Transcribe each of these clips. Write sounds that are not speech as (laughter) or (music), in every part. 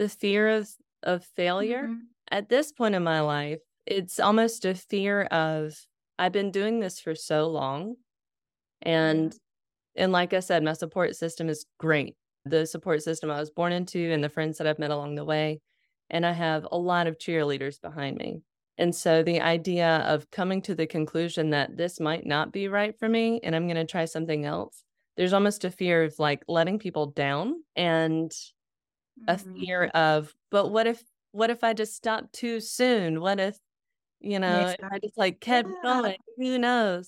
the fear of of failure. Mhm. At this point in my life, it's almost a fear of I've been doing this for so long and and like I said, my support system is great. The support system I was born into and the friends that I've met along the way. And I have a lot of cheerleaders behind me. And so the idea of coming to the conclusion that this might not be right for me and I'm going to try something else, there's almost a fear of like letting people down and a Mhm. fear of, but what if, what if I just stopped too soon? What if, you know, Yes, I just like kept Yeah. going? Who knows?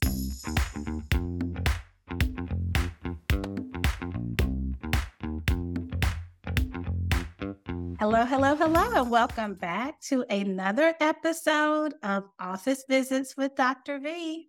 Hello, hello, hello. And welcome back to another episode of Office Visits with Dr. V.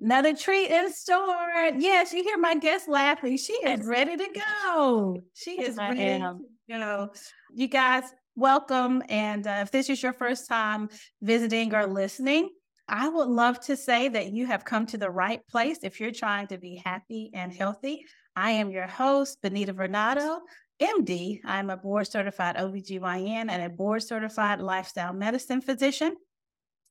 Another treat in store. Yes, you hear my guest laughing. She is ready to go. She is I ready am. To go. You guys, welcome. And uh, if this is your first time visiting or listening, I would love to say that you have come to the right place if you're trying to be happy and healthy. I am your host, Benita Vernado. MD. I'm a board certified OBGYN and a board certified lifestyle medicine physician.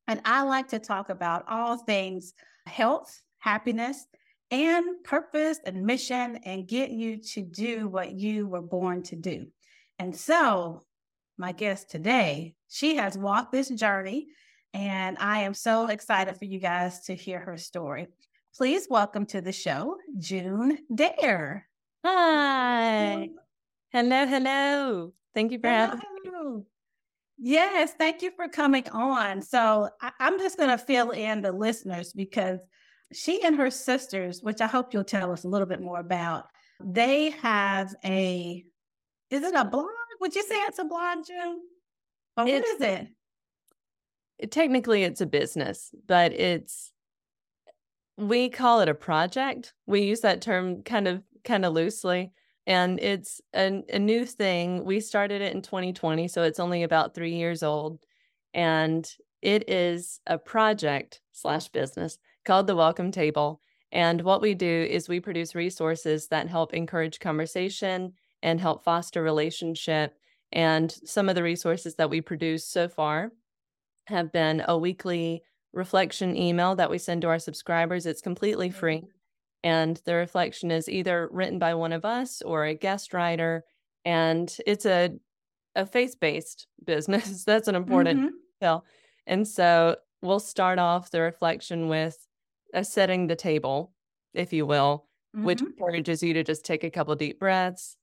And I like to talk about all things health, happiness, and purpose and mission, and get you to do what you were born to do. And so, my guest today, she has walked this journey, and I am so excited for you guys to hear her story. Please welcome to the show, June Dare. Hi. Hello, hello. Thank you for having me. Yes, thank you for coming on. So I, I'm just going to fill in the listeners because she and her sisters, which I hope you'll tell us a little bit more about, they have a, is it a blog? Would you say it's a blog, June? Or what is it? It- Technically, it's a business, but it's, we call it a project. We use that term kind of, kind of loosely. And it's a, a new thing. We started it in 2020, so it's only about three years old. And it is a project slash business called the Welcome Table. And what we do is we produce resources that help encourage conversation and help foster relationship. And some of the resources that we produce so far have been a weekly reflection email that we send to our subscribers. It's completely free. And the reflection is either written by one of us or a guest writer. And it's a, a faith based business. (laughs) That's an important Mhm. detail. And so we'll start off the reflection with a setting the table, if you will, which Mhm. encourages you to just take a couple deep breaths,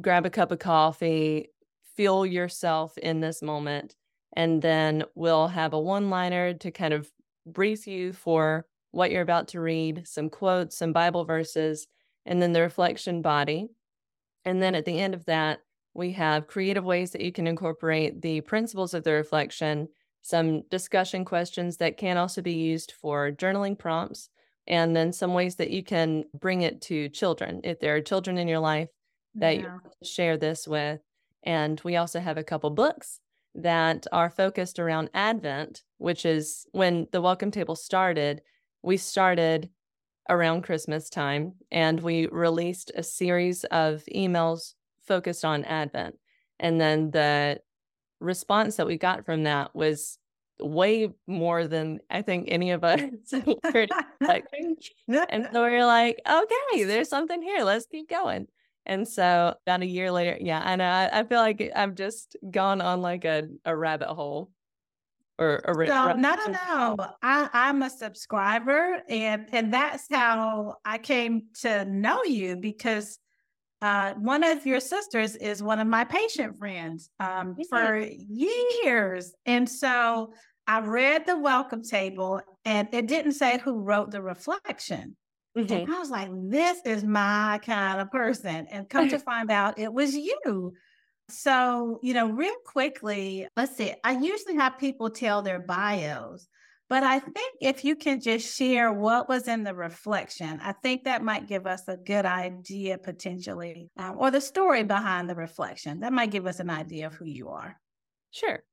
grab a cup of coffee, feel yourself in this moment. And then we'll have a one liner to kind of brief you for what you're about to read, some quotes, some Bible verses, and then the reflection body. And then at the end of that, we have creative ways that you can incorporate the principles of the reflection, some discussion questions that can also be used for journaling prompts, and then some ways that you can bring it to children. If there are children in your life that you Yeah. to share this with. And we also have a couple books that are focused around Advent, which is when the welcome table started. We started around Christmas time and we released a series of emails focused on Advent. And then the response that we got from that was way more than I think any of us (laughs) were (laughs) expecting. And so we're like, okay, there's something here. Let's keep going. And so about a year later, yeah, I know. I, I feel like I've just gone on like a, a rabbit hole or a ra- So no, no, no. I, I'm a subscriber, and and that's how I came to know you because uh, one of your sisters is one of my patient friends um, for years, and so I read the welcome table, and it didn't say who wrote the reflection. Mhm. And I was like, this is my kind of person. And come to (laughs) find out it was you. So, you know, real quickly, let's see. I usually have people tell their bios, but I think if you can just share what was in the reflection, I think that might give us a good idea potentially, um, or the story behind the reflection. That might give us an idea of who you are. Sure.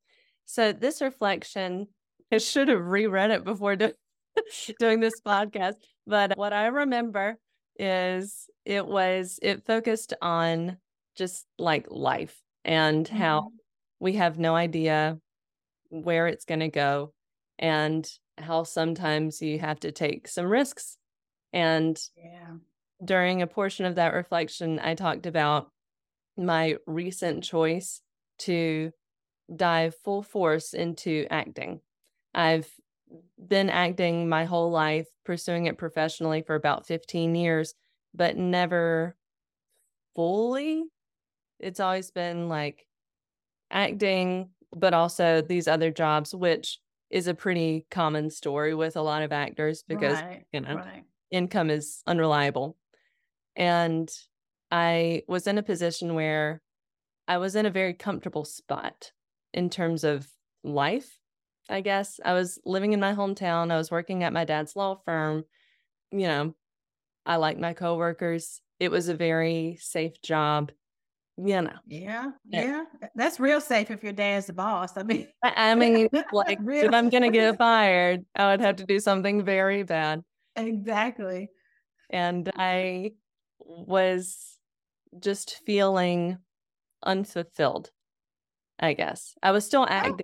So this reflection, I should have reread it before do- (laughs) doing this podcast, but what I remember is it was it focused on just like life and mm-hmm. how we have no idea where it's going to go and how sometimes you have to take some risks. And yeah. during a portion of that reflection, I talked about my recent choice to dive full force into acting. I've been acting my whole life, pursuing it professionally for about 15 years, but never fully. It's always been like acting, but also these other jobs, which is a pretty common story with a lot of actors because, right, you know, right. income is unreliable. And I was in a position where I was in a very comfortable spot in terms of life, I guess. I was living in my hometown. I was working at my dad's law firm. You know, I like my coworkers. It was a very safe job. You know. Yeah, eh. yeah. That's real safe if your dad's the boss. I mean, I, I (laughs) mean, like if I'm gonna get fired, I would have to do something very bad. Exactly. And I was just feeling unfulfilled, I guess. I was still oh.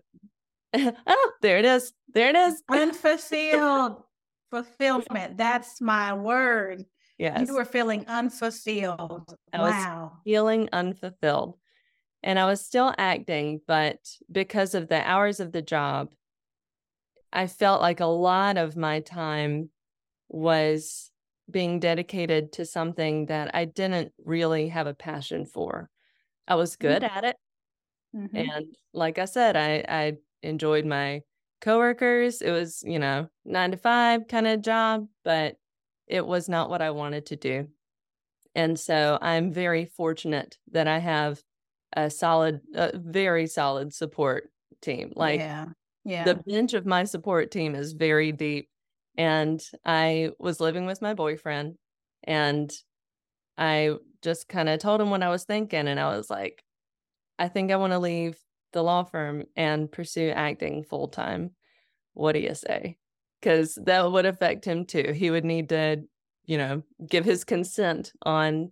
Oh, (laughs) oh there it is. There it is. (laughs) Unfulfilled fulfillment. That's my word. Yes. You were feeling unfulfilled. I wow. feeling unfulfilled. And I was still acting, but because of the hours of the job, I felt like a lot of my time was being dedicated to something that I didn't really have a passion for. I was good mm-hmm. at it. Mm-hmm. And like I said, I, I enjoyed my coworkers. It was, you know, nine to five kind of job, but it was not what I wanted to do. And so I'm very fortunate that I have a solid, a very solid support team. Like, yeah. Yeah. the bench of my support team is very deep and I was living with my boyfriend and I just kind of told him what I was thinking. And I was like, I think I want to leave the law firm and pursue acting full time. What do you say? Because that would affect him too. He would need to, you know, give his consent on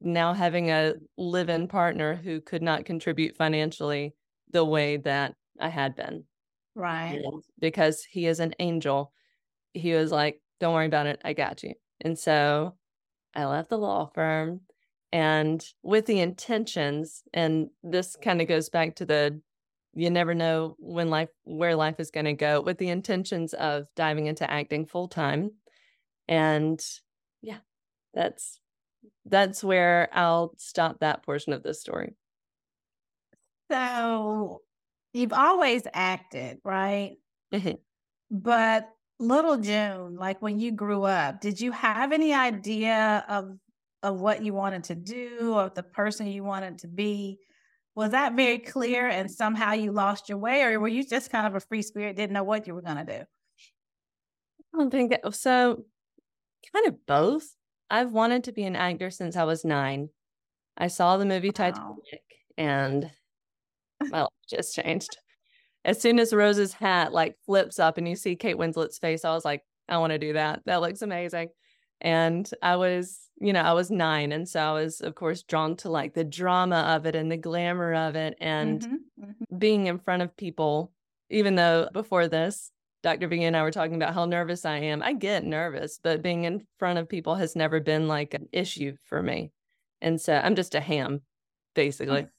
now having a live in partner who could not contribute financially the way that I had been. Right. because he is an angel he was like, Don't worry about it. I got you. And so I left the law firm and with the intentions, and this kind of goes back to the you never know when life where life is going to go with the intentions of diving into acting full time and yeah that's that's where i'll stop that portion of the story so you've always acted right mm-hmm. but little June, like when you grew up, did you have any idea of of what you wanted to do or the person you wanted to be? Was that very clear and somehow you lost your way, or were you just kind of a free spirit, didn't know what you were going to do? I don't think that, so. Kind of both. I've wanted to be an actor since I was nine. I saw the movie wow. Titanic and my life just changed as soon as Rose's hat like flips up and you see Kate Winslet's face, I was like, I want to do that. That looks amazing. And I was, you know, I was nine. And so I was, of course, drawn to like the drama of it and the glamour of it and mm-hmm, mm-hmm. being in front of people, even though before this, Dr. V and I were talking about how nervous I am. I get nervous, but being in front of people has never been like an issue for me. And so I'm just a ham, basically. (laughs)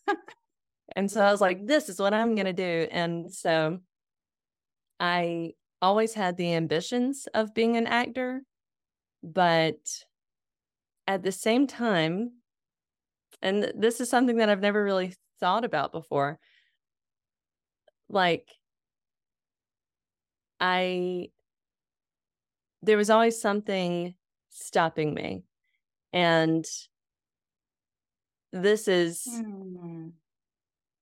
And so I was like, this is what I'm going to do. And so I always had the ambitions of being an actor, but at the same time, and this is something that I've never really thought about before, like, I, there was always something stopping me. And this is mm.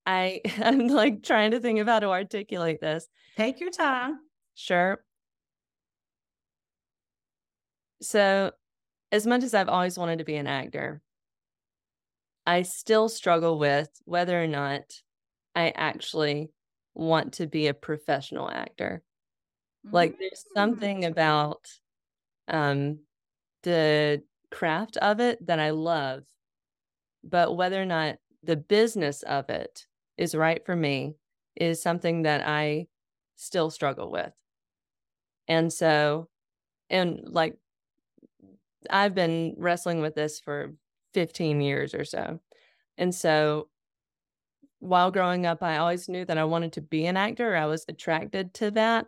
I (laughs) am like trying to think of how to articulate this. Take your time. Sure. So, as much as I've always wanted to be an actor, I still struggle with whether or not I actually want to be a professional actor. Like there's mm. something about um the craft of it that I love, but whether or not the business of it is right for me is something that I still struggle with. And so, and like, I've been wrestling with this for 15 years or so. And so, while growing up, I always knew that I wanted to be an actor. I was attracted to that.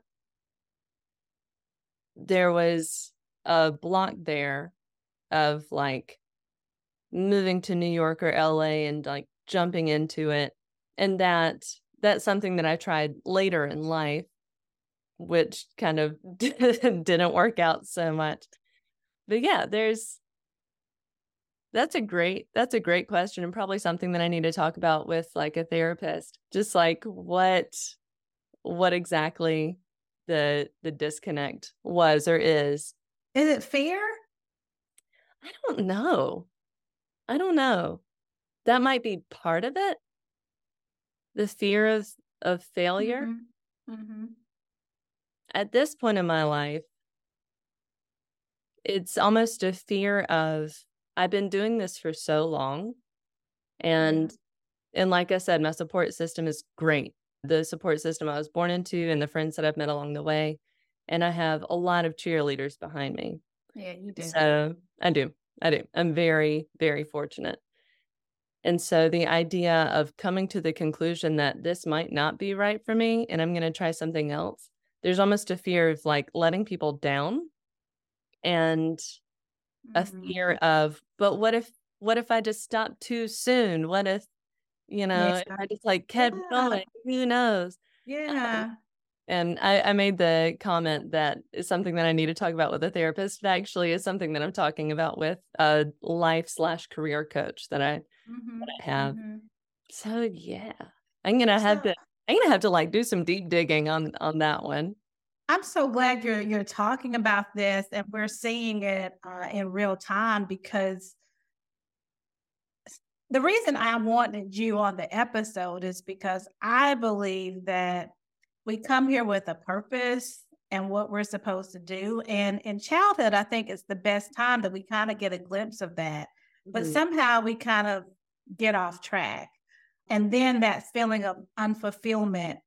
There was a block there of like moving to New York or LA and like jumping into it. And that that's something that I tried later in life, which kind of (laughs) didn't work out so much. But yeah, there's that's a great that's a great question and probably something that I need to talk about with like a therapist. Just like what what exactly the the disconnect was or is. Is it fear? I don't know. I don't know. That might be part of it. The fear of of failure. Mm-hmm. Mm-hmm. At this point in my life, it's almost a fear of I've been doing this for so long. And and like I said, my support system is great. The support system I was born into and the friends that I've met along the way. And I have a lot of cheerleaders behind me. Yeah, you do. So I do. I do. I'm very, very fortunate. And so the idea of coming to the conclusion that this might not be right for me and I'm going to try something else, there's almost a fear of like letting people down and a mm-hmm. fear of, but what if, what if I just stopped too soon? What if, you know, yes. I just like kept yeah. going? Who knows? Yeah. Um, and I, I, made the comment that is something that I need to talk about with a therapist. It actually is something that I'm talking about with a life slash career coach that I mm-hmm. that I have. Mm-hmm. So yeah, I'm gonna have to I'm gonna have to like do some deep digging on on that one. I'm so glad you're you're talking about this and we're seeing it uh, in real time because the reason I wanted you on the episode is because I believe that we come here with a purpose and what we're supposed to do. And in childhood, I think it's the best time that we kind of get a glimpse of that. But mm-hmm. somehow we kind of get off track. And then that feeling of unfulfillment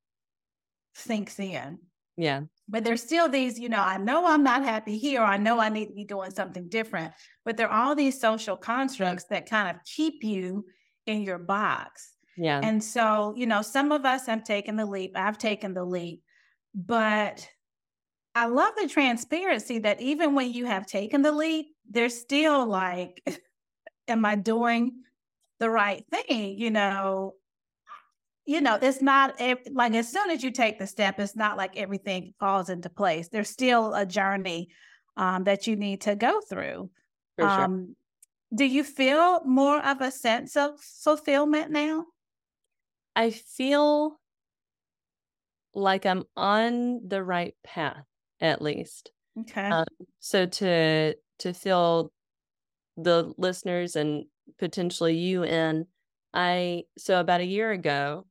sinks in. Yeah. But there's still these, you know, I know I'm not happy here. I know I need to be doing something different. But there are all these social constructs that kind of keep you in your box. Yeah. And so, you know, some of us have taken the leap. I've taken the leap. But I love the transparency that even when you have taken the leap, there's still like, (laughs) am I doing the right thing? You know, you know, it's not like as soon as you take the step, it's not like everything falls into place. There's still a journey um, that you need to go through. Sure. Um, do you feel more of a sense of fulfillment now? I feel like I'm on the right path at least. Okay. Um, so to to fill the listeners and potentially you in, I so about a year ago,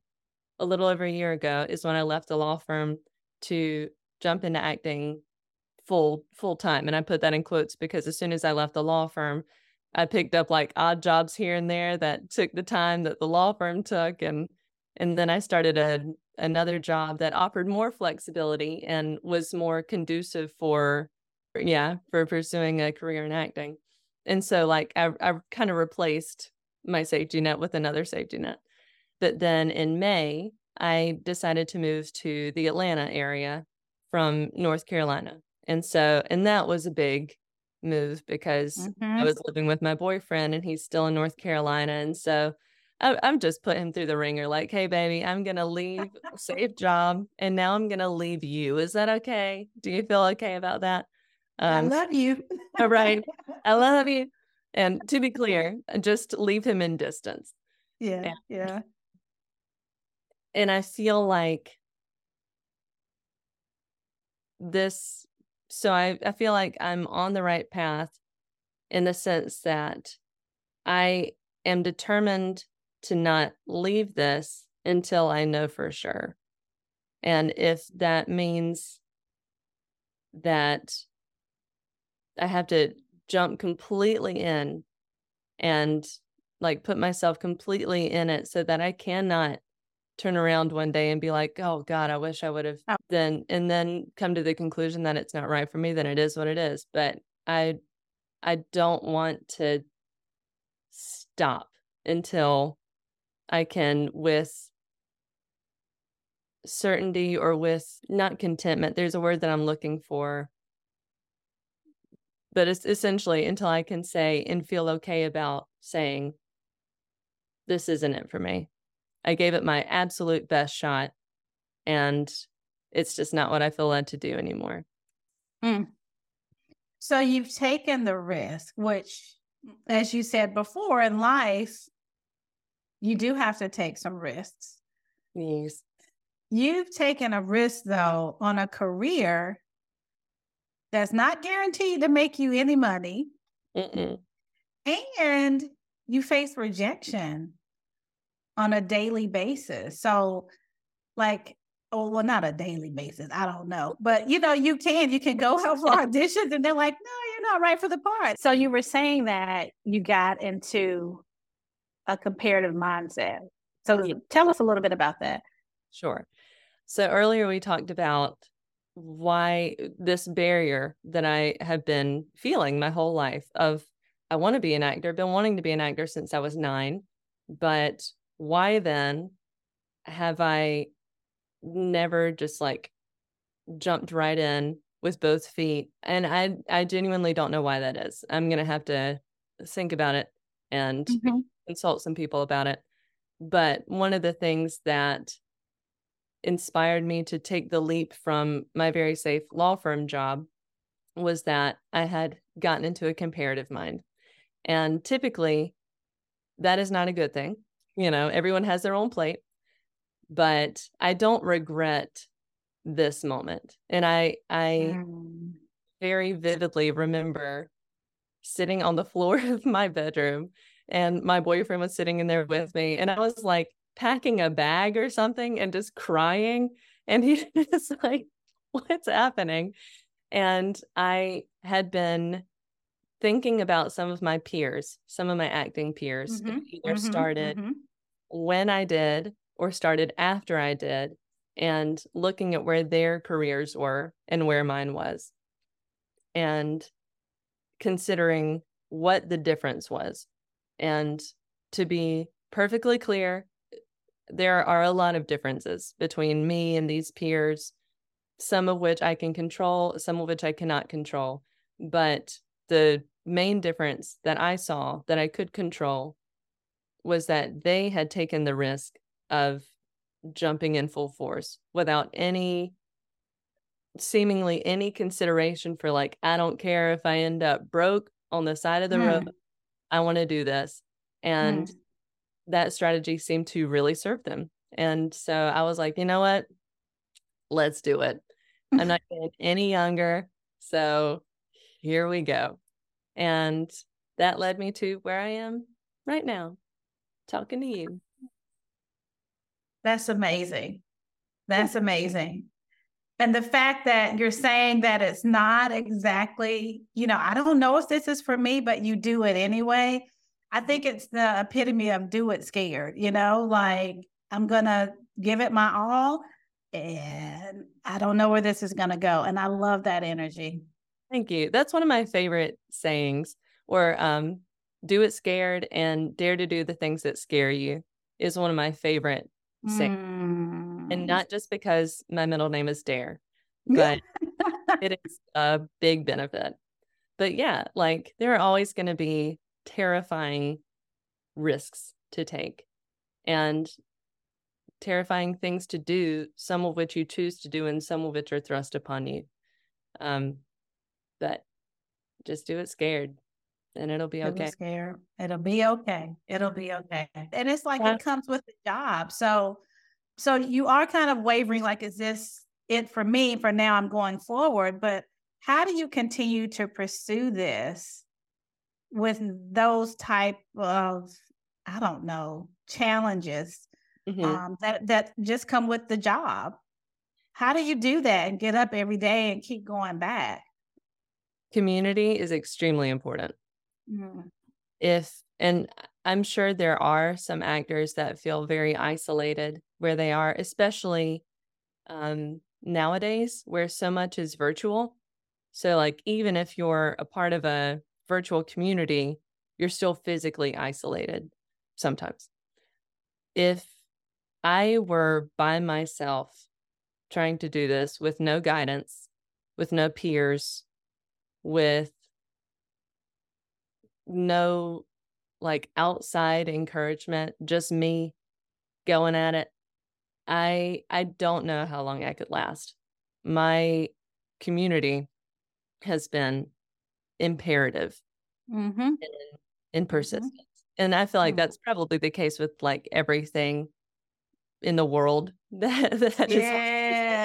a little over a year ago, is when I left the law firm to jump into acting full full time, and I put that in quotes because as soon as I left the law firm, I picked up like odd jobs here and there that took the time that the law firm took, and and then I started a another job that offered more flexibility and was more conducive for yeah, for pursuing a career in acting. And so like I I kind of replaced my safety net with another safety net. But then in May, I decided to move to the Atlanta area from North Carolina. And so and that was a big move because mm-hmm. I was living with my boyfriend and he's still in North Carolina and so I, I'm just putting him through the ringer like, hey, baby, I'm going to leave a (laughs) safe job and now I'm going to leave you. Is that okay? Do you feel okay about that? Um, I love you. all right. (laughs) I love you. And to be clear, just leave him in distance. Yeah. And, yeah. And I feel like this, so I, I feel like I'm on the right path in the sense that I am determined to not leave this until I know for sure. And if that means that I have to jump completely in and like put myself completely in it so that I cannot turn around one day and be like, oh God, I wish I would have oh. then and then come to the conclusion that it's not right for me, then it is what it is. But I I don't want to stop until I can with certainty or with not contentment. There's a word that I'm looking for. But it's essentially until I can say and feel okay about saying, this isn't it for me. I gave it my absolute best shot, and it's just not what I feel led to do anymore. Mm. So you've taken the risk, which, as you said before in life, you do have to take some risks. Yes. You've taken a risk, though, on a career that's not guaranteed to make you any money. Mm-mm. And you face rejection on a daily basis. So, like, oh, well, not a daily basis. I don't know. But, you know, you can, you can go out for auditions and they're like, no, you're not right for the part. So, you were saying that you got into a comparative mindset. So, tell us a little bit about that. Sure. So earlier we talked about why uh, this barrier that I have been feeling my whole life of I want to be an actor, been wanting to be an actor since I was 9, but why then have I never just like jumped right in with both feet? And I I genuinely don't know why that is. I'm going to have to think about it and mm-hmm. consult some people about it. But one of the things that inspired me to take the leap from my very safe law firm job was that I had gotten into a comparative mind. And typically, that is not a good thing. You know, everyone has their own plate, but I don't regret this moment. And I, I mm. very vividly remember sitting on the floor (laughs) of my bedroom and my boyfriend was sitting in there with me. And I was like, packing a bag or something and just crying. And he (laughs) was like, What's happening? And I had been thinking about some of my peers, some of my acting peers, mm-hmm, either mm-hmm, started mm-hmm. when I did or started after I did, and looking at where their careers were and where mine was, and considering what the difference was. And to be perfectly clear, there are a lot of differences between me and these peers, some of which I can control, some of which I cannot control. But the main difference that I saw that I could control was that they had taken the risk of jumping in full force without any seemingly any consideration for like I don't care if I end up broke on the side of the mm. road I want to do this and mm that strategy seemed to really serve them. And so I was like, you know what? Let's do it. I'm (laughs) not getting any younger. So here we go. And that led me to where I am right now, talking to you. That's amazing. That's amazing. And the fact that you're saying that it's not exactly, you know, I don't know if this is for me, but you do it anyway. I think it's the epitome of do it scared, you know, like I'm going to give it my all and I don't know where this is going to go. And I love that energy. Thank you. That's one of my favorite sayings or um, do it scared and dare to do the things that scare you is one of my favorite sayings. Mm. And not just because my middle name is Dare, but (laughs) it is a big benefit. But yeah, like there are always going to be terrifying risks to take and terrifying things to do, some of which you choose to do and some of which are thrust upon you. Um, but just do it scared and it'll be okay. Scared. It'll be okay. It'll be okay. And it's like yeah. it comes with the job. So so you are kind of wavering like is this it for me for now I'm going forward, but how do you continue to pursue this with those type of i don't know challenges mm-hmm. um, that that just come with the job how do you do that and get up every day and keep going back community is extremely important mm-hmm. if And I'm sure there are some actors that feel very isolated where they are, especially um, nowadays where so much is virtual. So, like, even if you're a part of a virtual community, you're still physically isolated sometimes. If I were by myself trying to do this with no guidance, with no peers, with no like outside encouragement, just me going at it. I I don't know how long I could last. My community has been imperative Mm-hmm. in, in Mm-hmm. persistence. And I feel like Mm. that's probably the case with like everything in the world (laughs) that, that is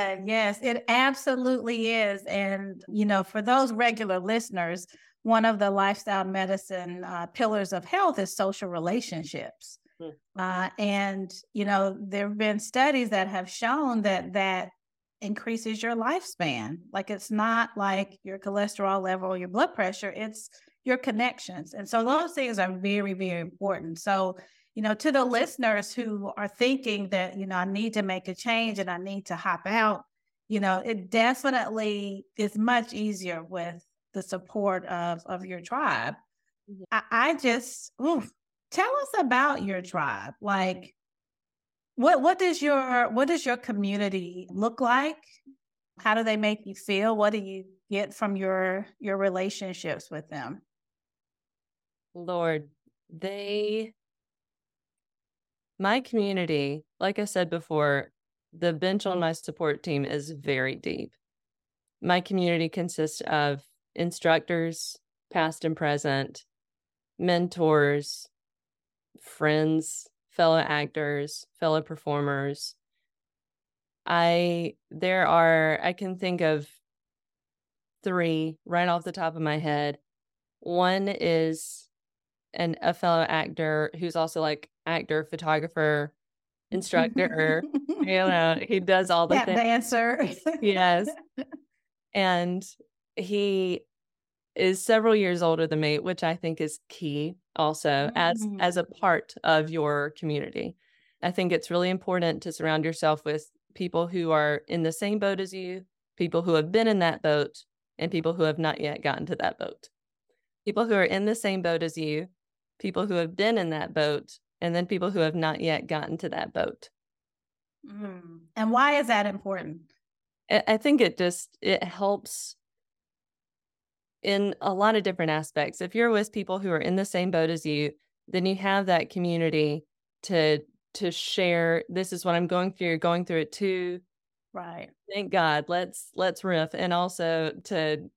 Yeah, yes, it absolutely is. And, you know, for those regular listeners, one of the lifestyle medicine uh, pillars of health is social relationships. Mm. Uh, and, you know, there have been studies that have shown that that increases your lifespan. Like it's not like your cholesterol level your blood pressure, it's your connections. And so those things are very, very important. So, you know, to the listeners who are thinking that, you know, I need to make a change and I need to hop out, you know, it definitely is much easier with the support of of your tribe. I, I just oof, tell us about your tribe. Like what what does your what does your community look like? How do they make you feel? What do you get from your your relationships with them? Lord, they, my community, like I said before, the bench on my support team is very deep. My community consists of instructors, past and present, mentors, friends, fellow actors, fellow performers. I, there are, I can think of three right off the top of my head. One is an a fellow actor who's also like actor, photographer, instructor. (laughs) you know, he does all the Tap things. dancer. Yes. (laughs) And he is several years older than me, which I think is key also as Mm. as a part of your community. I think it's really important to surround yourself with people who are in the same boat as you, people who have been in that boat, and people who have not yet gotten to that boat. People who are in the same boat as you, people who have been in that boat, and then people who have not yet gotten to that boat. Mm. And why is that important? I I think it just it helps in a lot of different aspects. If you're with people who are in the same boat as you, then you have that community to to share this is what I'm going through, you're going through it too. Right. Thank God. Let's let's riff and also to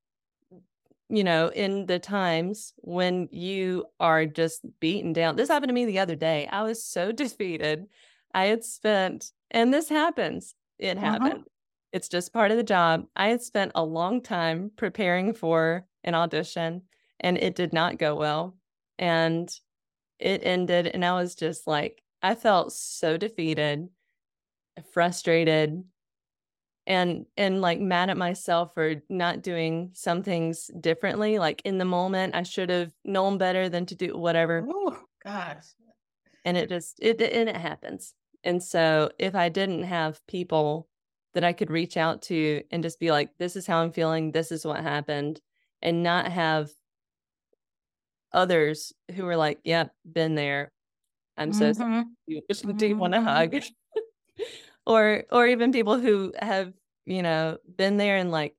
you know, in the times when you are just beaten down. This happened to me the other day. I was so (laughs) defeated. I had spent and this happens. It Uh-huh. happened. It's just part of the job. I had spent a long time preparing for an audition and it did not go well. And it ended and I was just like I felt so defeated, frustrated, and and like mad at myself for not doing some things differently. Like in the moment, I should have known better than to do whatever. Oh gosh. And it just it and it happens. And so if I didn't have people that I could reach out to and just be like, this is how I'm feeling, this is what happened, and not have others who were like, Yep, been there. I'm so sorry. Mhm. (laughs) Do you want a Mhm. hug? (laughs) or or even people who have, you know, been there and like,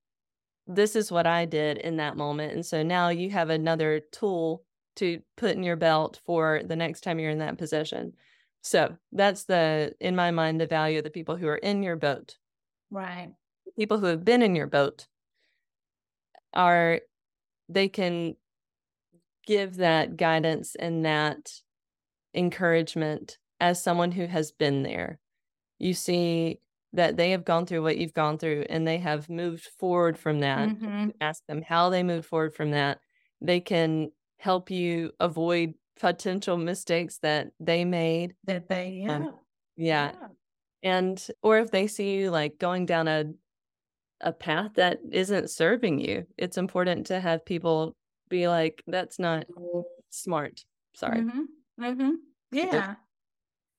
this is what I did in that moment. And so now you have another tool to put in your belt for the next time you're in that position. So that's the, in my mind, the value of the people who are in your boat. Right. People who have been in your boat are, they can give that guidance and that encouragement as someone who has been there. You see that they have gone through what you've gone through and they have moved forward from that. Mhm. Ask them how they moved forward from that. They can help you avoid potential mistakes that they made. That they yeah. Um, Yeah. And or if they see you like going down a a path that isn't serving you, it's important to have people be like, that's not smart. Sorry. Mm-hmm. Mm-hmm. Yeah.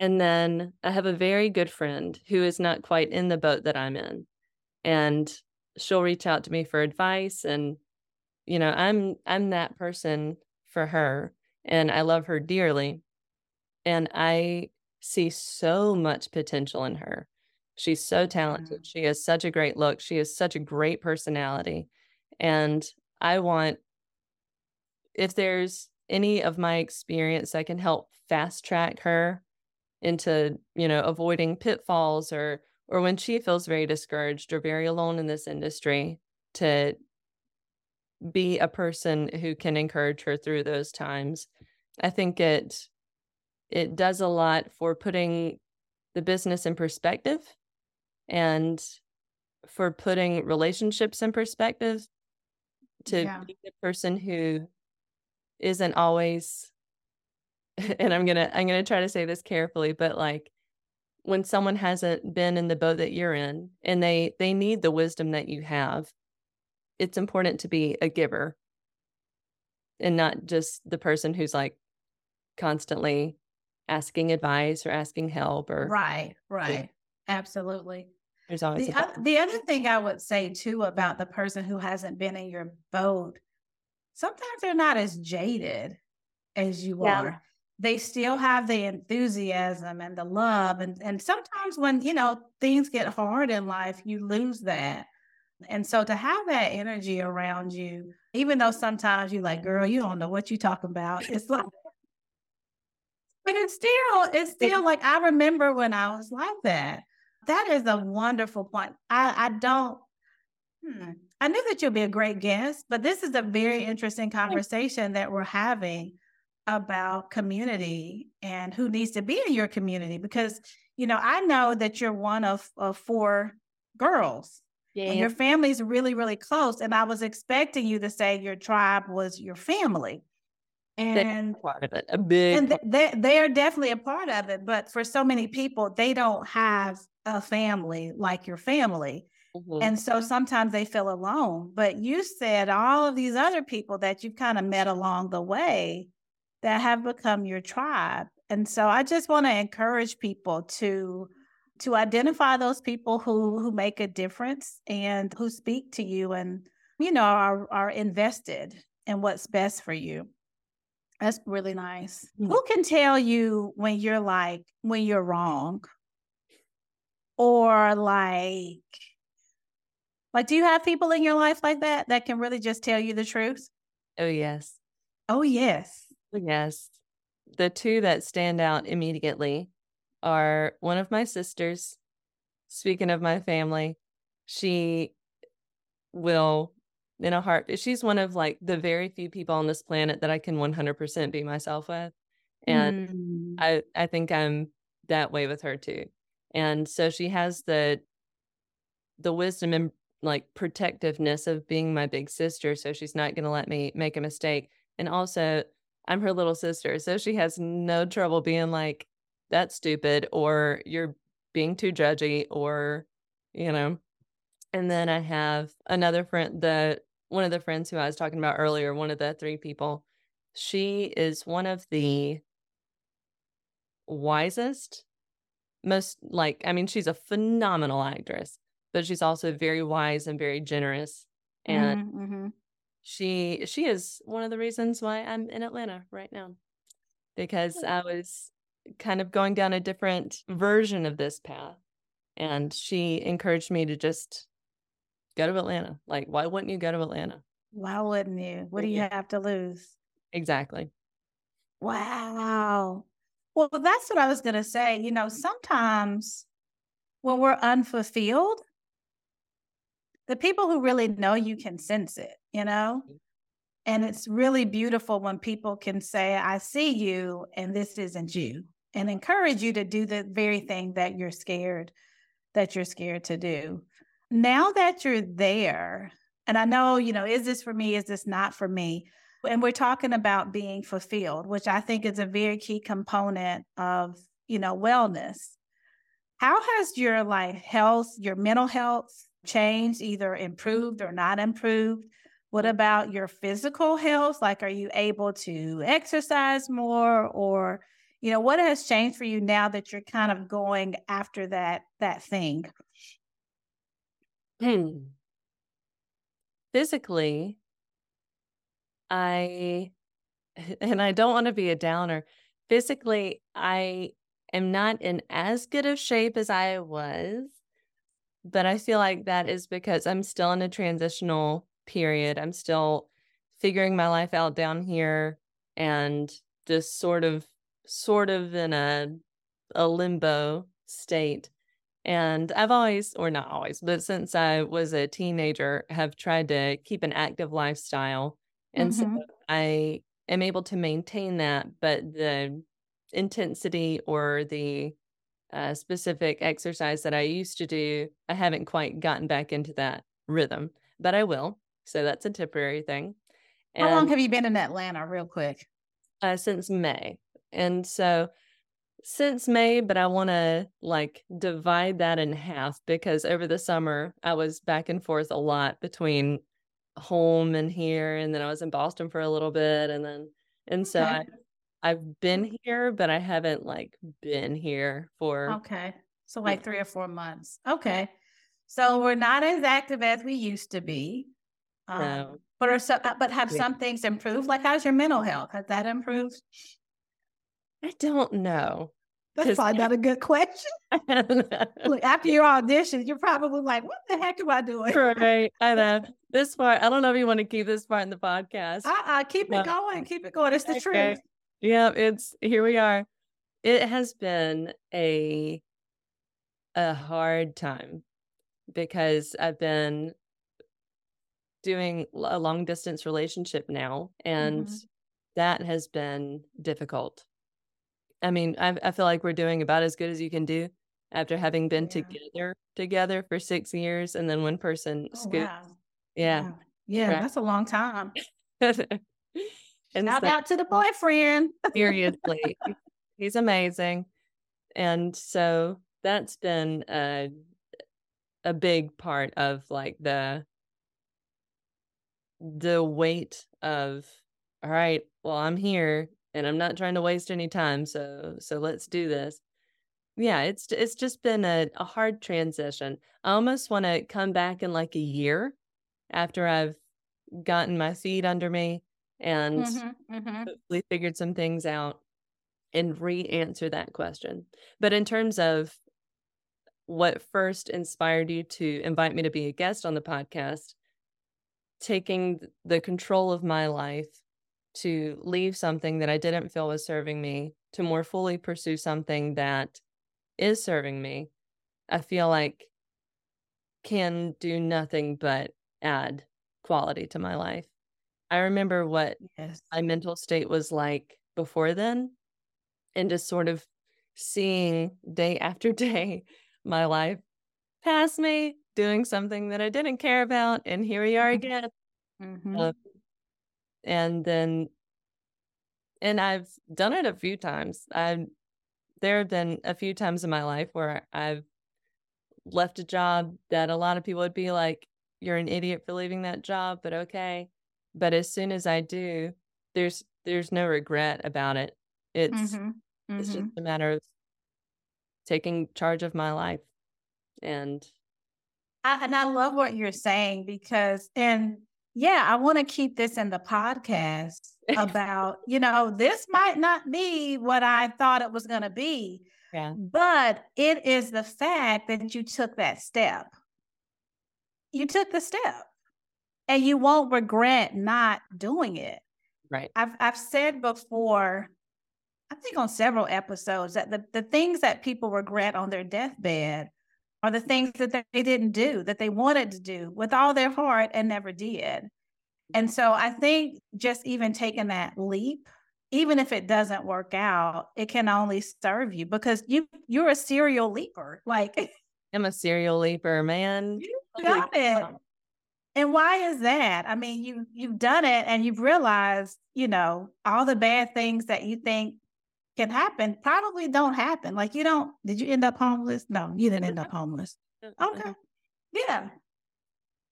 And then I have a very good friend who is not quite in the boat that I'm in. And she'll reach out to me for advice and you know, I'm I'm that person for her and I love her dearly. And I see so much potential in her. She's so talented. Mm. She has such a great look. She has such a great personality. And I want if there's any of my experience that can help fast track her into, you know, avoiding pitfalls or or when she feels very discouraged or very alone in this industry to be a person who can encourage her through those times. I think it it does a lot for putting the business in perspective and for putting relationships in perspective to yeah. be the person who isn't always (laughs) and I'm going to I'm going to try to say this carefully but like when someone hasn't been in the boat that you're in and they they need the wisdom that you have it's important to be a giver and not just the person who's like constantly asking advice or asking help or right right. Absolutely. There's always the, the other thing i would say too about the person who hasn't been in your boat sometimes they're not as jaded as you yeah. are they still have the enthusiasm and the love and and sometimes when you know things get hard in life you lose that and so to have that energy around you, even though sometimes you're like, girl, you don't know what you're talking about. It's like, (laughs) but it's still, it's still like, I remember when I was like that. That is a wonderful point. I, I don't, hmm, I knew that you'll be a great guest, but this is a very interesting conversation that we're having about community and who needs to be in your community because you know i know that you're one of, of four girls yeah. And your family's really, really close. And I was expecting you to say your tribe was your family. And part of it, a big and they they are definitely a part of it. But for so many people, they don't have a family like your family. Mm-hmm. And so sometimes they feel alone. But you said all of these other people that you've kind of met along the way that have become your tribe. And so I just want to encourage people to to identify those people who who make a difference and who speak to you and you know are are invested in what's best for you. That's really nice. Mm-hmm. who can tell you when you're like when you're wrong? Or like like do you have people in your life like that that can really just tell you the truth? Oh yes. Oh yes yes the two that stand out immediately are one of my sisters. Speaking of my family, she will in a heart she's one of like the very few people on this planet that I can 100% be myself with. And mm. I I think I'm that way with her too. And so she has the the wisdom and like protectiveness of being my big sister so she's not going to let me make a mistake. And also I'm her little sister, so she has no trouble being like that's stupid or you're being too judgy or you know and then i have another friend the one of the friends who i was talking about earlier one of the three people she is one of the wisest most like i mean she's a phenomenal actress but she's also very wise and very generous and mm-hmm, mm-hmm. She she is one of the reasons why i'm in atlanta right now because i was kind of going down a different version of this path. And she encouraged me to just go to Atlanta. Like, why wouldn't you go to Atlanta? Why wouldn't you? What do you have to lose? Exactly. Wow. Well, that's what I was going to say. You know, sometimes when we're unfulfilled, the people who really know you can sense it, you know? Mm. And it's really beautiful when people can say, I see you and this isn't you and encourage you to do the very thing that you're scared that you're scared to do. Now that you're there, and I know, you know, is this for me? Is this not for me? And we're talking about being fulfilled, which I think is a very key component of, you know, wellness. How has your like health, your mental health changed, either improved or not improved What about your physical health? Like, are you able to exercise more or, you know, what has changed for you now that you're kind of going after that, that thing? Hmm. Physically, I, (laughs) and I don't want to be a downer. Physically, I am not in as good of shape as I was, but I feel like that is because I'm still in a transitional period. I'm still figuring my life out down here and just sort of sort of in a a limbo state. And I've always or not always, but since I was a teenager have tried to keep an active lifestyle. And mm-hmm. so I am able to maintain that, but the intensity or the uh, specific exercise that I used to do, I haven't quite gotten back into that rhythm, but I will. So that's a temporary thing. And, How long have you been in Atlanta, real quick? Uh, since May. And so since May, but I want to like divide that in half because over the summer I was back and forth a lot between home and here. And then I was in Boston for a little bit. And then, and so okay. I, I've been here, but I haven't like been here for. Okay. So like three or four months. Okay. So we're not as active as we used to be. Um, no. But are so, uh, but have yeah. some things improved? Like, how's your mental health? Has that improved? I don't know. That's probably not a good question. (laughs) Look, after your audition, you're probably like, "What the heck am I doing?" Right. I know this part. I don't know if you want to keep this part in the podcast. Uh, uh keep no. it going. Keep it going. It's the okay. truth. Yeah, it's here. We are. It has been a a hard time because I've been doing a long distance relationship now, and mm-hmm. that has been difficult. I mean, I, I feel like we're doing about as good as you can do after having been yeah. together together for six years, and then one person oh, scoops. Wow. Yeah, yeah, yeah that's a long time. (laughs) (laughs) and Shout so, out to the boyfriend. (laughs) seriously, he's amazing, and so that's been a a big part of like the the weight of all right well i'm here and i'm not trying to waste any time so so let's do this. Yeah it's it's just been a, a hard transition. I almost want to come back in like a year after i've gotten my feet under me and mm-hmm, mm-hmm. hopefully figured some things out and re-answer that question but in terms of what first inspired you to invite me to be a guest on the podcast taking the control of my life to leave something that I didn't feel was serving me to more fully pursue something that is serving me, I feel like can do nothing but add quality to my life. I remember what yes. my mental state was like before then, and just sort of seeing day after (laughs) day my life pass me doing something that I didn't care about. And here we are mm-hmm. again. Mm-hmm. Uh, and then, and I've done it a few times. I've, there have been a few times in my life where I've left a job that a lot of people would be like, you're an idiot for leaving that job, but okay. But as soon as I do, there's there's no regret about it. It's mm-hmm. Mm-hmm. it's just mm-hmm. a matter of taking charge of my life and I, and I love what you're saying because, and yeah, I want to keep this in the podcast (laughs) about, you know, this might not be what I thought it was going to be. Yeah. But it is the fact that you took that step. You took the step and you won't regret not doing it. Right. I've I've said before, I think on several episodes that the, the things that people regret on their deathbed are the things that they didn't do that they wanted to do with all their heart and never did. And so I think just even taking that leap, even if it doesn't work out, it can only serve you because you you're a serial leaper. Like (laughs) I'm a serial leaper, man. You got it. And why is that? I mean, you you've done it and you've realized, you know, all the bad things that you think can happen probably don't happen. Like you don't, did you end up homeless? No, you didn't end up homeless. Mm-hmm. Okay. Yeah.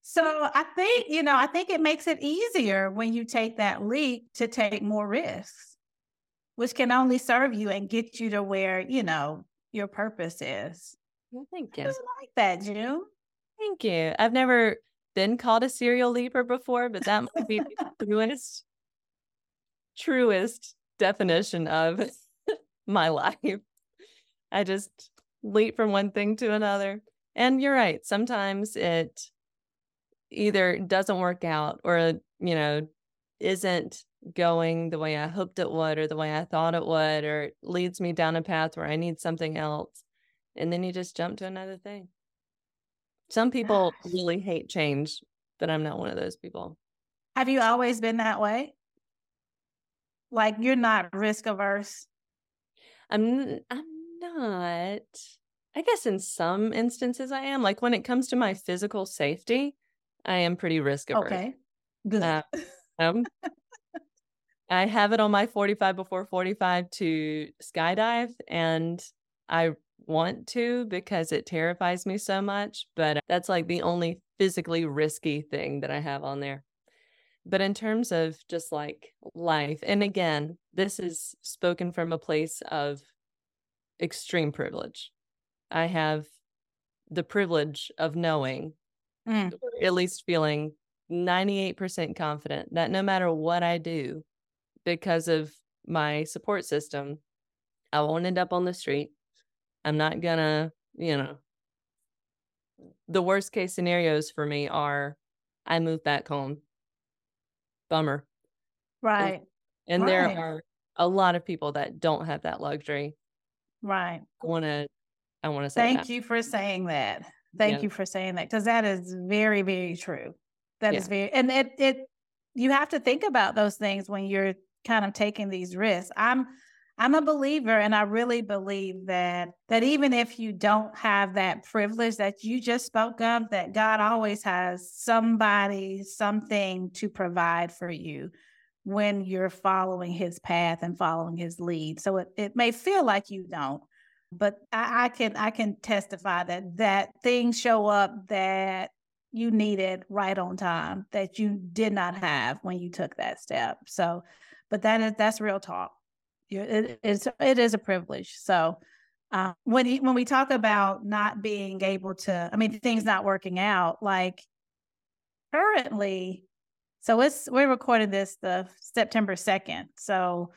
So I think, you know, I think it makes it easier when you take that leap to take more risks, which can only serve you and get you to where, you know, your purpose is. Well, thank I you. really like that, June. Thank you. I've never been called a serial leaper before, but that might be the (laughs) truest, truest definition of (laughs) my life. I just leap from one thing to another. And you're right. Sometimes it either doesn't work out or, you know, isn't going the way I hoped it would or the way I thought it would, or it leads me down a path where I need something else. And then you just jump to another thing. Some people Gosh. (sighs) really hate change, but I'm not one of those people. Have you always been that way? Like you're not risk averse? I'm I'm not. I guess in some instances I am. Like when it comes to my physical safety, I am pretty risk averse. Okay. Good. Uh, (laughs) um, I have it on my 45 before 45 to skydive, and I want to because it terrifies me so much. But that's like the only physically risky thing that I have on there. But in terms of just like life, and again, this is spoken from a place of extreme privilege. I have the privilege of knowing, Mm, at least feeling 98% confident that no matter what I do, because of my support system, I won't end up on the street. I'm not gonna, you know, the worst case scenarios for me are I move back home. Bummer. right. And there Right. are a lot of people that don't have that luxury. Right. I want to I want to say Thank that. you for saying that. Thank Yeah. you for saying that because that is very, very true. That is Yeah. very, and it, it, you have to think about those things when you're kind of taking these risks. I'm, I'm a believer, and I really believe that that even if you don't have that privilege that you just spoke of, that God always has somebody, something to provide for you when you're following His path and following His lead. So it, it may feel like you don't, but I, I can I can testify that that things show up that you needed right on time that you did not have when you took that step. So, but that is that's real talk. It, it's it is a privilege. So, uh, when you- when we talk about not being able to, I mean, things not working out, like currently, so it's we're recording this the September second. So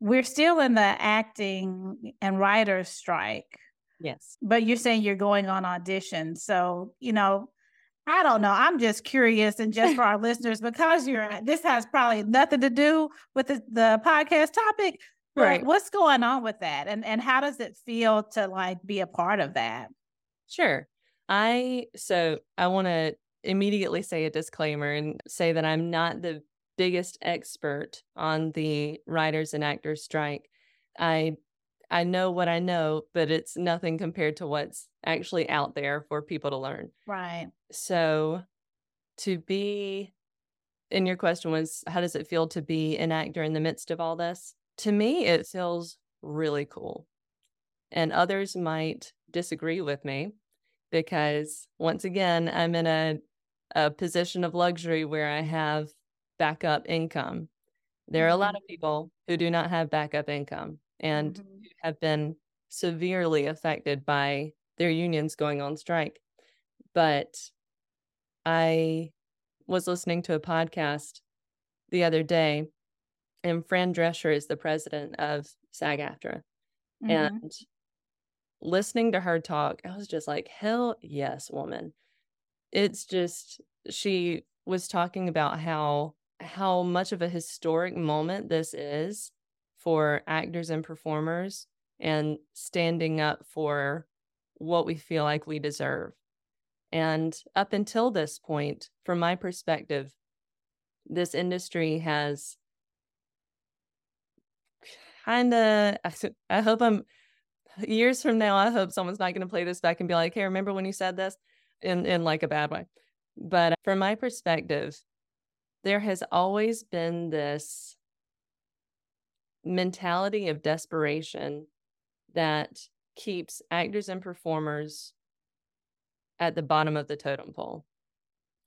we're still in the acting and writers strike Yes. but you're saying you're going on audition. So, you know, I don't know. I'm just curious and just for our (laughs) listeners, because you're this has probably nothing to do with the, the podcast topic. Right. what's going on with that? And and how does it feel to like be a part of that? Sure. I so I want to immediately say a disclaimer and say that I'm not the biggest expert on the writers and actors strike. I I know what I know, but it's nothing compared to what's actually out there for people to learn. Right. So to be and your question was how does it feel to be an actor in the midst of all this? To me it feels really cool. And others might disagree with me because once again I'm in a a position of luxury where I have backup income. There are a lot of people who do not have backup income and Mhm. have been severely affected by their unions going on strike. But I was listening to a podcast the other day, and Fran Drescher is the president of SAG AFTRA. Mhm. And listening to her talk, I was just like, hell yes, woman. It's just, she was talking about how how much of a historic moment this is for actors and performers and standing up for what we feel like we deserve. And up until this point, from my perspective, this industry has kind of, I hope I'm, years from now, I hope someone's not going to play this back and be like, hey, remember when you said this? In, in like a bad way. But uh, from my perspective, there has always been this mentality of desperation that keeps actors and performers at the bottom of the totem pole.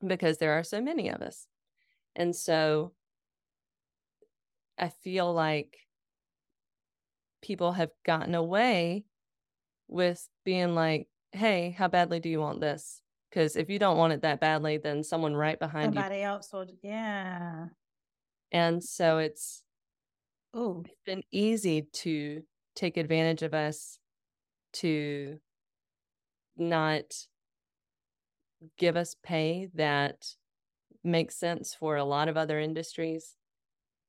because there are so many of us. And so I feel like people have gotten away with being like, hey, how badly do you want this? Because if you don't want it that badly, then someone right behind Somebody you. else will, yeah. And so it's oh, it's been easy to take advantage of us to not give us pay that makes sense for a lot of other industries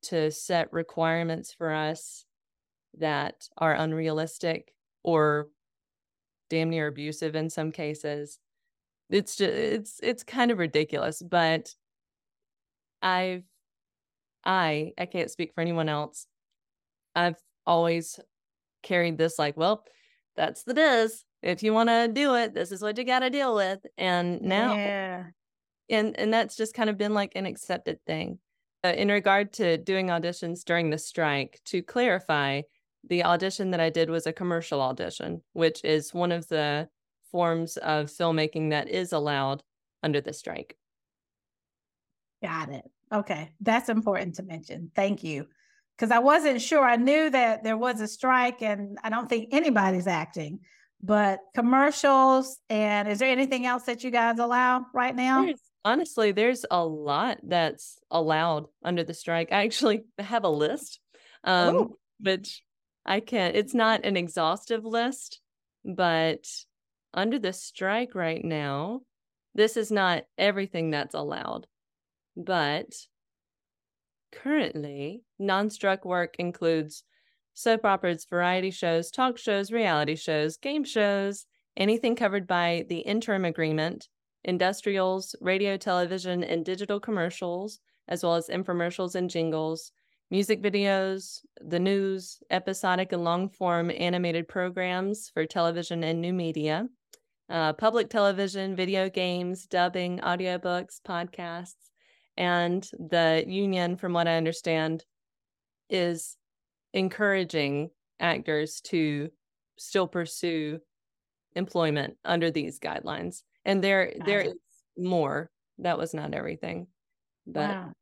to set requirements for us that are unrealistic or damn near abusive in some cases. It's just it's it's kind of ridiculous, but I've I I can't speak for anyone else. I've always carried this like, well, that's the biz. If you want to do it, this is what you got to deal with. And now yeah. and and that's just kind of been like an accepted thing. Uh, in regard to doing auditions during the strike, to clarify, the audition that I did was a commercial audition, which is one of the forms of filmmaking that is allowed under the strike. Got it. Okay. That's important to mention. Thank you. Because I wasn't sure. I knew that there was a strike, and I don't think anybody's acting, but commercials. And is there anything else that you guys allow right now? There's, honestly, there's a lot that's allowed under the strike. I actually have a list, um, Ooh. which I can't, it's not an exhaustive list, but under the strike right now, this is not everything that's allowed. But currently, non struck work includes soap operas, variety shows, talk shows, reality shows, game shows, anything covered by the interim agreement, industrials, radio, television, and digital commercials, as well as infomercials and jingles, music videos, the news, episodic and long form animated programs for television and new media, uh, public television, video games, dubbing, audiobooks, podcasts. And the union, from what I understand, is encouraging actors to still pursue employment under these guidelines. And there there is more. That was not everything. But wow.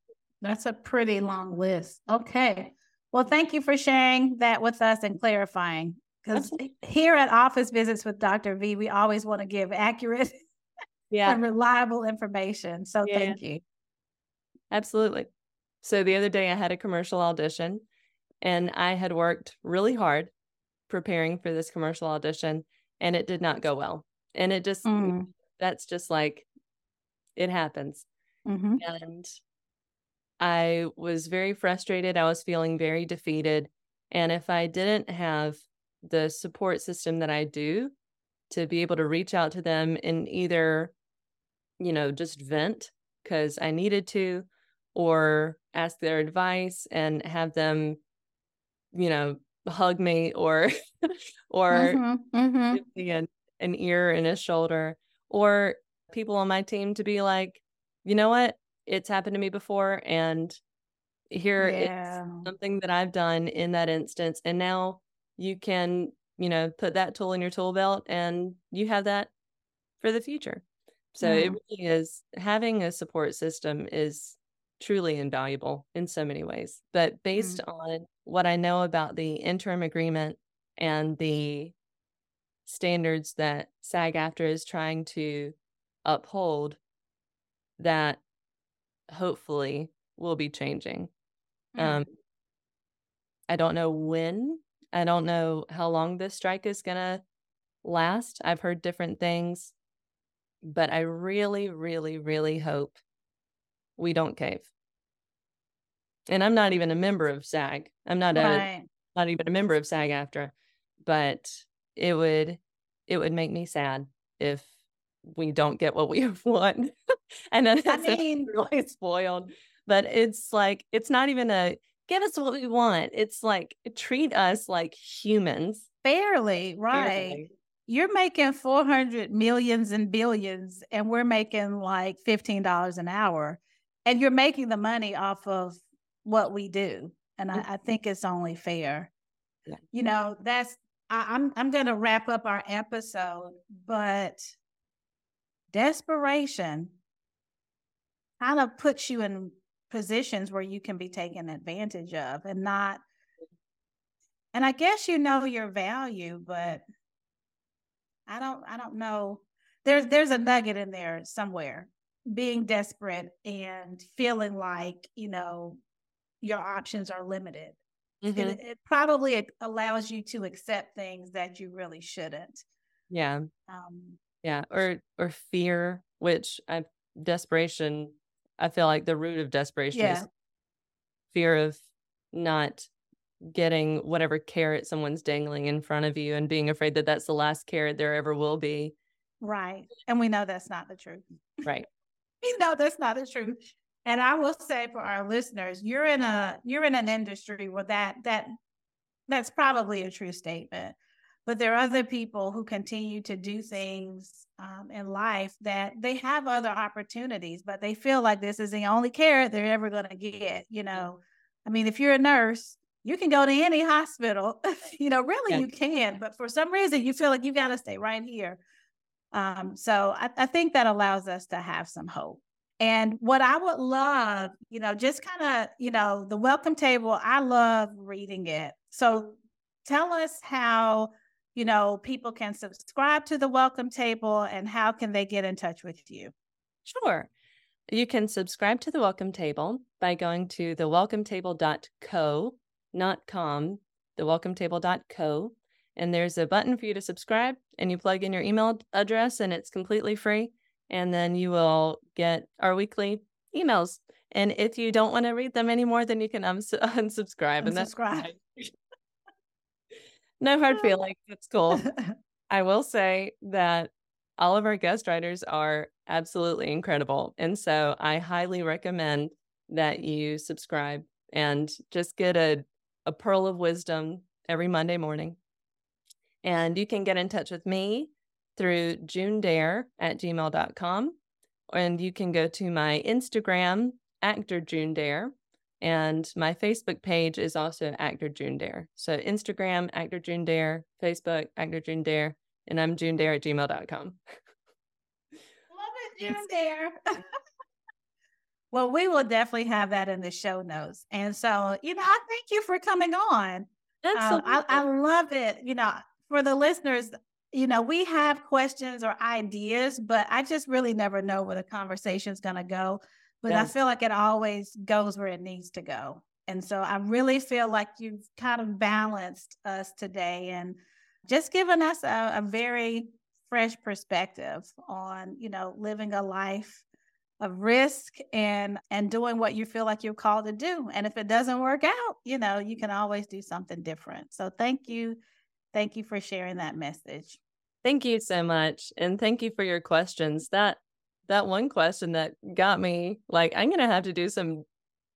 That's a pretty long list. Okay. Well, thank you for sharing that with us and clarifying. Because here at Office Visits with Dr. V, we always want to give accurate (laughs) yeah. and reliable information. So Yeah. thank you. Absolutely. So the other day I had a commercial audition and I had worked really hard preparing for this commercial audition and it did not go well. And it just Mm. that's just like it happens. Mhm. And I was very frustrated. I was feeling very defeated. And if I didn't have the support system that I do to be able to reach out to them and either, you know, just vent because I needed to, or ask their advice and have them, you know, hug me or, (laughs) or Mhm. Mhm. give me an, an ear and a shoulder, or people on my team to be like, you know what? It's happened to me before. And here Yeah. it's something that I've done in that instance. And now you can, you know, put that tool in your tool belt and you have that for the future. So it Mm. really is having a support system is truly invaluable in so many ways. But based on what I know about the interim agreement and the standards that SAG AFTRA is trying to uphold, that hopefully will be changing. Mm. Um, I don't know when. I don't know how long this strike is gonna last. I've heard different things, but I really, really, really hope we don't cave. And I'm not even a member of SAG. I'm not a not even a member of SAG AFTRA, but it would it would make me sad if we don't get what we (laughs) want. and then I mean- (laughs) really spoiled. But it's like it's not even a give us what we want. It's like treat us like humans. Fairly, right. fairly. You're making 400 millions and billions, and we're making like $15 an hour. And you're making the money off of what we do. And I, mm. I think it's only fair. Yeah. You know, that's I, I'm I'm gonna wrap up our episode, but desperation kind of puts you in positions where you can be taken advantage of and not and I guess you know your value, but I don't I don't know. There's there's a nugget in there somewhere. Being desperate and feeling like, you know, your options are limited. Mm-hmm. It, it, probably allows you to accept things that you really shouldn't. Yeah. Um, yeah. Or or fear, which I desperation, I feel like the root of desperation yeah. is fear of not getting whatever carrot someone's dangling in front of you and being afraid that that's the last carrot there ever will be. Right. And we know that's not the truth. Right. (laughs) we know that's not the truth. And I will say for our listeners, you're in a you're in an industry where that that that's probably a true statement. But there are other people who continue to do things um, in life that they have other opportunities, but they feel like this is the only care they're ever going to get. You know, I mean, if you're a nurse, you can go to any hospital. (laughs) you know, really yeah. you can, but for some reason you feel like you got to stay right here. Um, so I, I think that allows us to have some hope. And what I would love, you know, just kind of, you know, the welcome table, I love reading it. So tell us how, you know, people can subscribe to the welcome table and how can they get in touch with you? Sure. You can subscribe to the welcome table by going to the welcometable.co not com, thewelcometable.co. And there's a button for you to subscribe, and you plug in your email address, and it's completely free. And then you will get our weekly emails. And if you don't want to read them anymore, then you can uns- (laughs) unsubscribe. And that's no hard (laughs) feelings. It's cool. I will say that all of our guest writers are absolutely incredible. And so I highly recommend that you subscribe and just get a a pearl of wisdom every Monday morning. And you can get in touch with me through junedare at gmail.com. And you can go to my Instagram, actor June Dare, and my Facebook page is also actor June Dare. So Instagram, actor June Dare, Facebook, actor June Dare, and I'm June Dare at gmail.com. Love it, (laughs) June Dare. (laughs) (laughs) Well, we will definitely have that in the show notes. And so, you know, I thank you for coming on. Absolutely. Um, I, I love it. You know, for the listeners, you know, we have questions or ideas, but I just really never know where the conversation is going to go. But yes. I feel like it always goes where it needs to go. And so I really feel like you've kind of balanced us today and just given us a, a very fresh perspective on, you know, living a life of risk and and doing what you feel like you're called to do. And if it doesn't work out you know you can always do something different. So thank you. Thank you for sharing that message. Thank you so much. And thank you for your questions. That that one question that got me like i'm gonna have to do some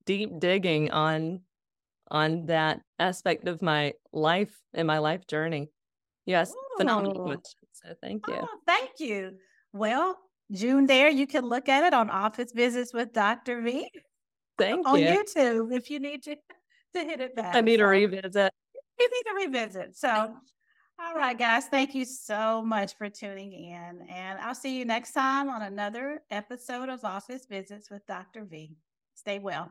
deep digging on on that aspect of my life and my life journey yes Ooh. phenomenal question so thank you oh, thank you well June Dare You can look at it on Office Visits with Dr. V. Thank on you. On YouTube if you need to, (laughs) to hit it back. I need so, to revisit. You need to revisit. So, all right, guys. Thank you so much for tuning in. And I'll see you next time on another episode of Office Visits with Dr. V. Stay well.